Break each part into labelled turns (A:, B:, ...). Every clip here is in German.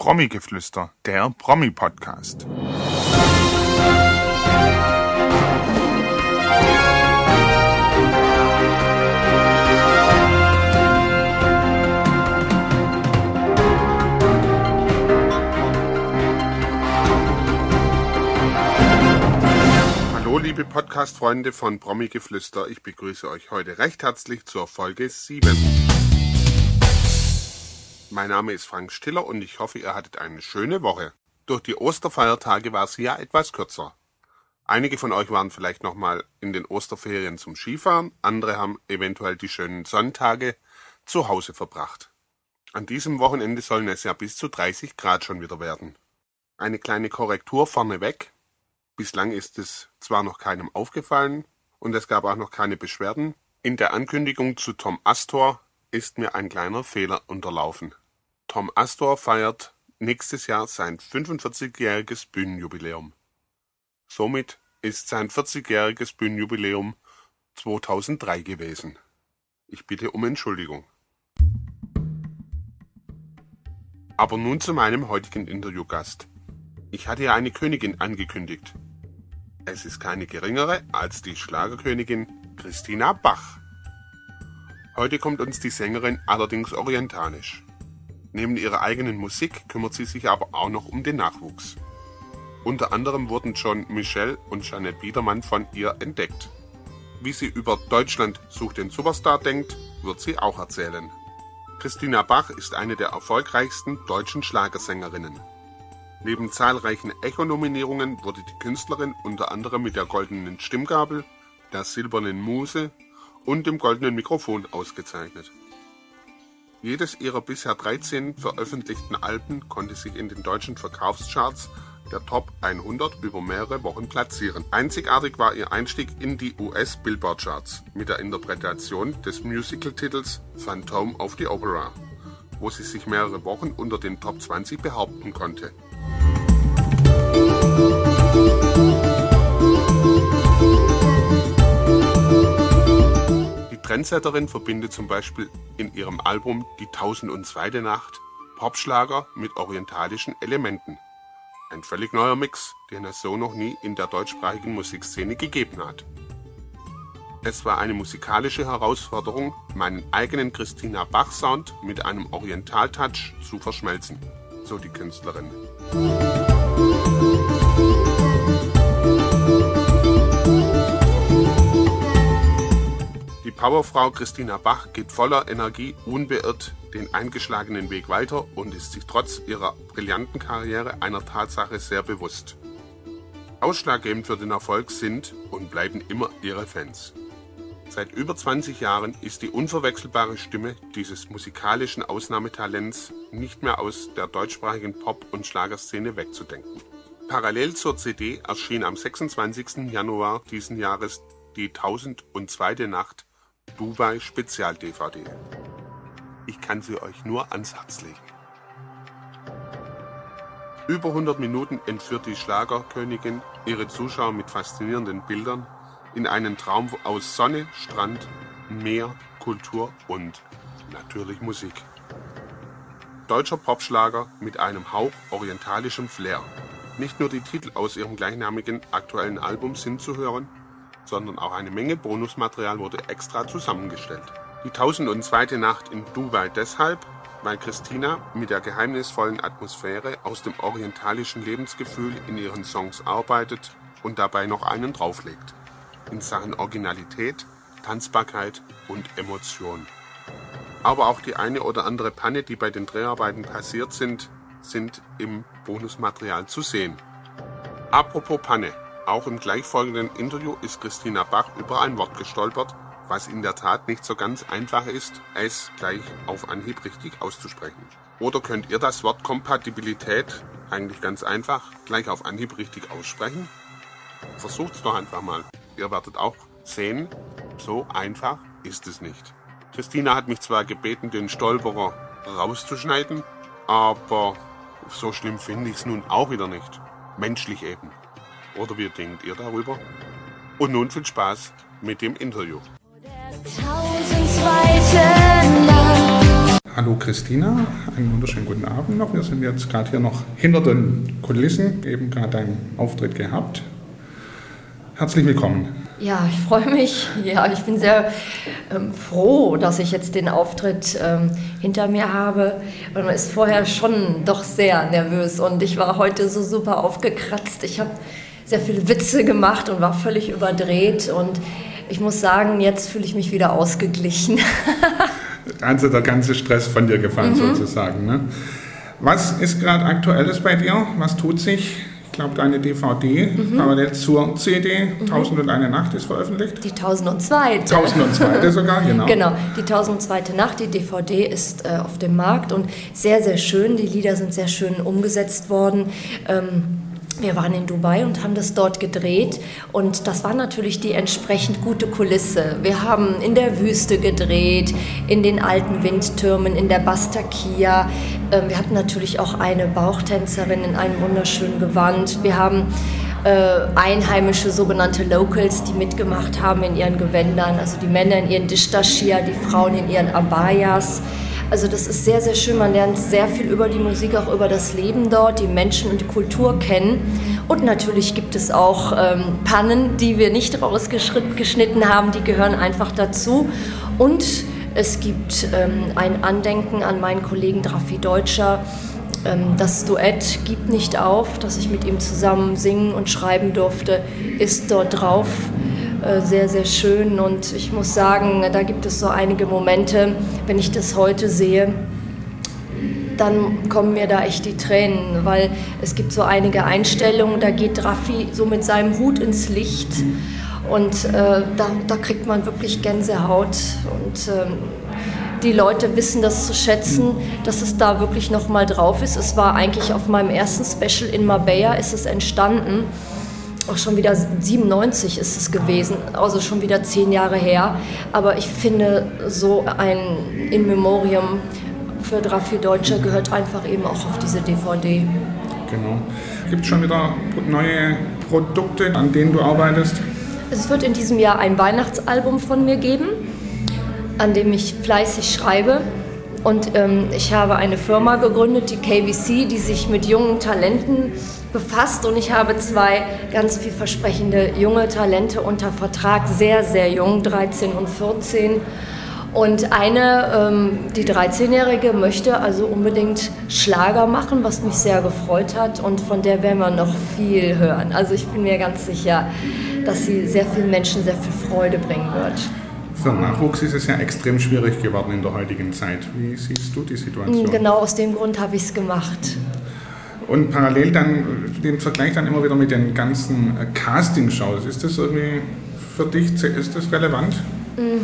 A: Promi-Geflüster, der Promi-Podcast. Hallo liebe Podcast-Freunde von Promi-Geflüster, ich begrüße euch heute recht herzlich zur Folge 7. Mein Name ist Frank Stiller und ich hoffe, ihr hattet eine schöne Woche. Durch die Osterfeiertage war sie ja etwas kürzer. Einige von euch waren vielleicht nochmal in den Osterferien zum Skifahren, andere haben eventuell die schönen Sonntage zu Hause verbracht. An diesem Wochenende sollen es ja bis zu 30 Grad schon wieder werden. Eine kleine Korrektur vorneweg. Bislang ist es zwar noch keinem aufgefallen und es gab auch noch keine Beschwerden. In der Ankündigung zu Tom Astor ist mir ein kleiner Fehler unterlaufen. Tom Astor feiert nächstes Jahr sein 45-jähriges Bühnenjubiläum. Somit ist sein 40-jähriges Bühnenjubiläum 2003 gewesen. Ich bitte um Entschuldigung. Aber nun zu meinem heutigen Interviewgast. Ich hatte ja eine Königin angekündigt. Es ist keine geringere als die Schlagerkönigin Christina Bach. Heute kommt uns die Sängerin allerdings orientalisch. Neben ihrer eigenen Musik kümmert sie sich aber auch noch um den Nachwuchs. Unter anderem wurden John Michel und Jeanette Biedermann von ihr entdeckt. Wie sie über Deutschland sucht den Superstar denkt, wird sie auch erzählen. Christina Bach ist eine der erfolgreichsten deutschen Schlagersängerinnen. Neben zahlreichen Echo-Nominierungen wurde die Künstlerin unter anderem mit der Goldenen Stimmgabel, der Silbernen Muse und dem Goldenen Mikrofon ausgezeichnet. Jedes ihrer bisher 13 veröffentlichten Alben konnte sich in den deutschen Verkaufscharts der Top 100 über mehrere Wochen platzieren. Einzigartig war ihr Einstieg in die US-Billboard-Charts mit der Interpretation des Musical-Titels Phantom of the Opera, wo sie sich mehrere Wochen unter den Top 20 behaupten konnte. Trendsetterin verbindet zum Beispiel in ihrem Album Die Tausendundzweite Nacht Popschlager mit orientalischen Elementen. Ein völlig neuer Mix, den es so noch nie in der deutschsprachigen Musikszene gegeben hat. Es war eine musikalische Herausforderung, meinen eigenen Christina Bach Sound mit einem Oriental-Touch zu verschmelzen, so die Künstlerin. Powerfrau Christina Bach geht voller Energie unbeirrt den eingeschlagenen Weg weiter und ist sich trotz ihrer brillanten Karriere einer Tatsache sehr bewusst. Ausschlaggebend für den Erfolg sind und bleiben immer ihre Fans. Seit über 20 Jahren ist die unverwechselbare Stimme dieses musikalischen Ausnahmetalents nicht mehr aus der deutschsprachigen Pop- und Schlagerszene wegzudenken. Parallel zur CD erschien am 26. Januar diesen Jahres die 1002. Nacht Dubai Spezial DVD. Ich kann sie euch nur ans Herz legen. Über 100 Minuten entführt die Schlagerkönigin ihre Zuschauer mit faszinierenden Bildern in einen Traum aus Sonne, Strand, Meer, Kultur und natürlich Musik. Deutscher Popschlager mit einem Hauch orientalischem Flair. Nicht nur die Titel aus ihrem gleichnamigen aktuellen Album sind zu hören, sondern auch eine Menge Bonusmaterial wurde extra zusammengestellt. Die 1002. Nacht in Dubai deshalb, weil Christina mit der geheimnisvollen Atmosphäre aus dem orientalischen Lebensgefühl in ihren Songs arbeitet und dabei noch einen drauflegt in Sachen Originalität, Tanzbarkeit und Emotion. Aber auch die eine oder andere Panne, die bei den Dreharbeiten passiert sind, sind im Bonusmaterial zu sehen. Apropos Panne, auch im gleichfolgenden Interview ist Christina Bach über ein Wort gestolpert, was in der Tat nicht so ganz einfach ist, es gleich auf Anhieb richtig auszusprechen. Oder könnt ihr das Wort Kompatibilität eigentlich ganz einfach gleich auf Anhieb richtig aussprechen? Versucht's doch einfach mal. Ihr werdet auch sehen, so einfach ist es nicht. Christina hat mich zwar gebeten, den Stolperer rauszuschneiden, aber so schlimm finde ich es nun auch wieder nicht. Menschlich eben. Oder wie denkt ihr darüber? Und nun viel Spaß mit dem Interview.
B: Hallo Christina, einen wunderschönen guten Abend noch. Wir sind jetzt gerade hier noch hinter den Kulissen, eben gerade einen Auftritt gehabt. Herzlich willkommen.
C: Ja, ich freue mich. Ja, ich bin sehr ähm, froh, dass ich jetzt den Auftritt ähm, hinter mir habe. Und man ist vorher schon doch sehr nervös und ich war heute so super aufgekratzt. Ich habe sehr viele Witze gemacht und war völlig überdreht und ich muss sagen, jetzt fühle ich mich wieder ausgeglichen.
B: also der ganze Stress von dir gefallen mhm. sozusagen. Ne? Was ist gerade aktuelles bei dir? Was tut sich? Ich glaube, deine DVD mhm. parallel zur CD mhm. 1001 Nacht ist veröffentlicht.
C: Die 1002.
B: 1002 sogar, genau.
C: Genau, die 1002 Nacht, die DVD ist äh, auf dem Markt und sehr, sehr schön. Die Lieder sind sehr schön umgesetzt worden. Ähm, wir waren in Dubai und haben das dort gedreht und das war natürlich die entsprechend gute Kulisse. Wir haben in der Wüste gedreht, in den alten Windtürmen, in der Bastakia. Ähm, wir hatten natürlich auch eine Bauchtänzerin in einem wunderschönen Gewand. Wir haben äh, einheimische sogenannte Locals, die mitgemacht haben in ihren Gewändern, also die Männer in ihren Dishtashia, die Frauen in ihren Abayas. Also das ist sehr, sehr schön. Man lernt sehr viel über die Musik, auch über das Leben dort, die Menschen und die Kultur kennen. Und natürlich gibt es auch ähm, Pannen, die wir nicht rausgeschnitten haben, die gehören einfach dazu. Und es gibt ähm, ein Andenken an meinen Kollegen Drafi Deutscher. Ähm, das Duett Gibt nicht auf, das ich mit ihm zusammen singen und schreiben durfte, ist dort drauf. Äh, sehr, sehr schön. Und ich muss sagen, da gibt es so einige Momente, wenn ich das heute sehe, dann kommen mir da echt die Tränen, weil es gibt so einige Einstellungen, da geht Raffi so mit seinem Hut ins Licht und äh, da, da, kriegt man wirklich Gänsehaut und äh, die Leute wissen das zu schätzen, dass es da wirklich nochmal drauf ist. Es war eigentlich auf meinem ersten Special in Marbella ist es entstanden auch schon wieder 97 ist es gewesen, also schon wieder zehn Jahre her. Aber ich finde, so ein In Memoriam für Drafi Deutscher gehört einfach eben auch auf diese DVD.
B: Genau. Gibt es schon wieder neue Produkte, an denen du arbeitest?
C: Es wird in diesem Jahr ein Weihnachtsalbum von mir geben, an dem ich fleißig schreibe. Und ähm, ich habe eine Firma gegründet, die KBC, die sich mit jungen Talenten befasst. Und ich habe zwei ganz vielversprechende junge Talente unter Vertrag, sehr, sehr jung, 13 und 14. Und eine, ähm, die 13-Jährige, möchte also unbedingt Schlager machen, was mich sehr gefreut hat. Und von der werden wir noch viel hören. Also ich bin mir ganz sicher, dass sie sehr vielen Menschen sehr viel Freude bringen wird.
B: Für Nachwuchs ist es ja extrem schwierig geworden in der heutigen Zeit. Wie siehst du die Situation?
C: Genau aus dem Grund habe ich es gemacht.
B: Und parallel dann den Vergleich dann immer wieder mit den ganzen äh, Casting-Shows. Ist das irgendwie für dich, ist das relevant?
C: Mm.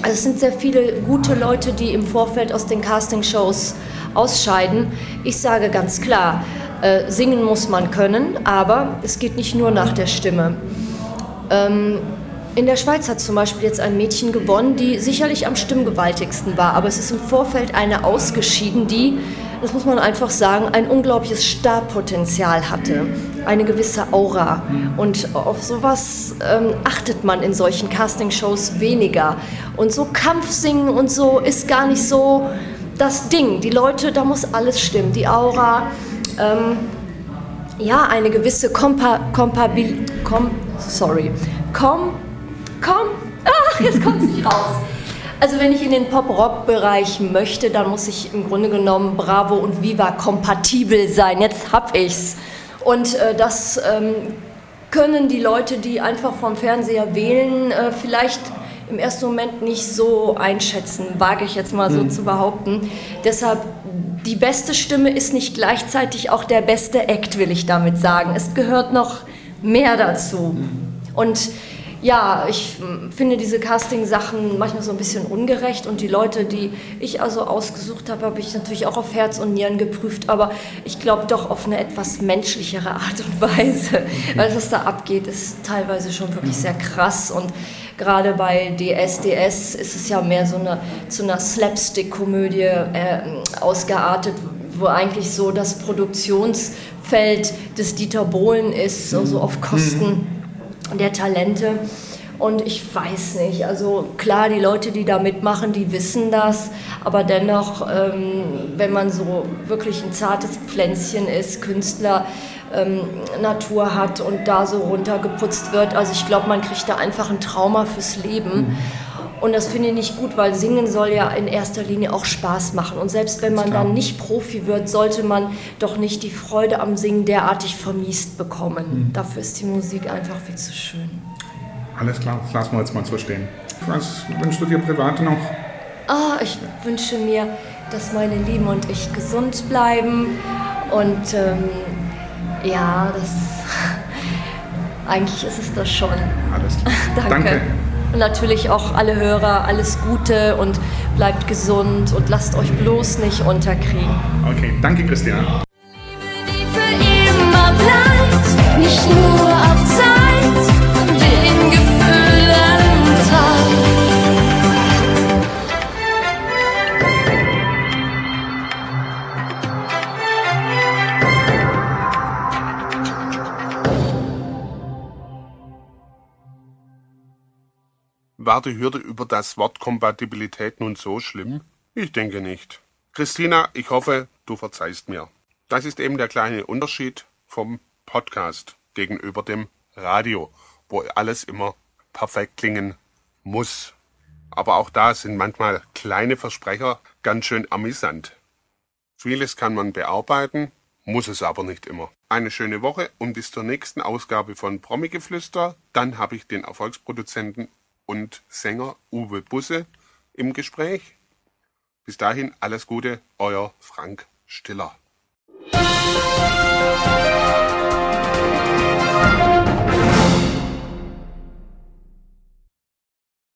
C: Also es sind sehr viele gute Leute, die im Vorfeld aus den Casting-Shows ausscheiden. Ich sage ganz klar, äh, singen muss man können, aber es geht nicht nur nach der Stimme. In der Schweiz hat zum Beispiel jetzt ein Mädchen gewonnen, die sicherlich am stimmgewaltigsten war, aber es ist im Vorfeld eine ausgeschieden, die, das muss man einfach sagen, ein unglaubliches Starpotenzial hatte, eine gewisse Aura. Und auf sowas ähm, achtet man in solchen Castingshows weniger. Und so Kampfsingen und so ist gar nicht so das Ding. Die Leute, da muss alles stimmen. Die Aura, ähm, ja, eine gewisse Kompa, Kompabil, kom, sorry, kom, komm, ach, jetzt kommt es nicht raus. Also wenn ich in den Pop-Rock-Bereich möchte, dann muss ich im Grunde genommen Bravo und Viva kompatibel sein. Jetzt hab ich's. Und äh, das ähm, können die Leute, die einfach vom Fernseher wählen, äh, vielleicht im ersten Moment nicht so einschätzen, wage ich jetzt mal so mhm. zu behaupten. Deshalb, die beste Stimme ist nicht gleichzeitig auch der beste Act, will ich damit sagen. Es gehört noch mehr dazu. Mhm. Und ja, ich hm, finde diese Casting-Sachen manchmal so ein bisschen ungerecht und die Leute, die ich also ausgesucht habe, habe ich natürlich auch auf Herz und Nieren geprüft, aber ich glaube doch auf eine etwas menschlichere Art und Weise, weil was da abgeht, ist teilweise schon wirklich sehr krass und gerade bei DSDS ist es ja mehr so eine, zu einer Slapstick-Komödie äh, ausgeartet, wo eigentlich so das Produktionsfeld des Dieter Bohlen ist, so also auf Kosten der Talente. Und ich weiß nicht, also klar, die Leute, die da mitmachen, die wissen das, aber dennoch, ähm, wenn man so wirklich ein zartes Pflänzchen ist, Künstler, ähm, Natur hat und da so runtergeputzt wird, also ich glaube, man kriegt da einfach ein Trauma fürs Leben. Mhm. Und das finde ich nicht gut, weil Singen soll ja in erster Linie auch Spaß machen. Und selbst wenn man dann nicht Profi wird, sollte man doch nicht die Freude am Singen derartig vermiest bekommen. Mhm. Dafür ist die Musik einfach viel zu schön.
B: Alles klar, das lassen wir jetzt mal so stehen. Was wünschst du dir privat noch?
C: Oh, ich wünsche mir, dass meine Lieben und ich gesund bleiben. Und ähm, ja, das. Eigentlich ist es das schon.
B: Alles klar.
C: Danke. Danke. Und natürlich auch alle Hörer, alles Gute und bleibt gesund und lasst euch bloß nicht unterkriegen.
B: Okay, danke Christian.
D: Die für immer bleibt, nicht nur
A: Die Hürde über das Wort Kompatibilität nun so schlimm? Ich denke nicht. Christina, ich hoffe, du verzeihst mir. Das ist eben der kleine Unterschied vom Podcast gegenüber dem Radio, wo alles immer perfekt klingen muss. Aber auch da sind manchmal kleine Versprecher ganz schön amüsant. Vieles kann man bearbeiten, muss es aber nicht immer. Eine schöne Woche und bis zur nächsten Ausgabe von Promigeflüster. Dann habe ich den Erfolgsproduzenten und Sänger Uwe Busse im Gespräch. Bis dahin alles Gute, euer Frank Stiller.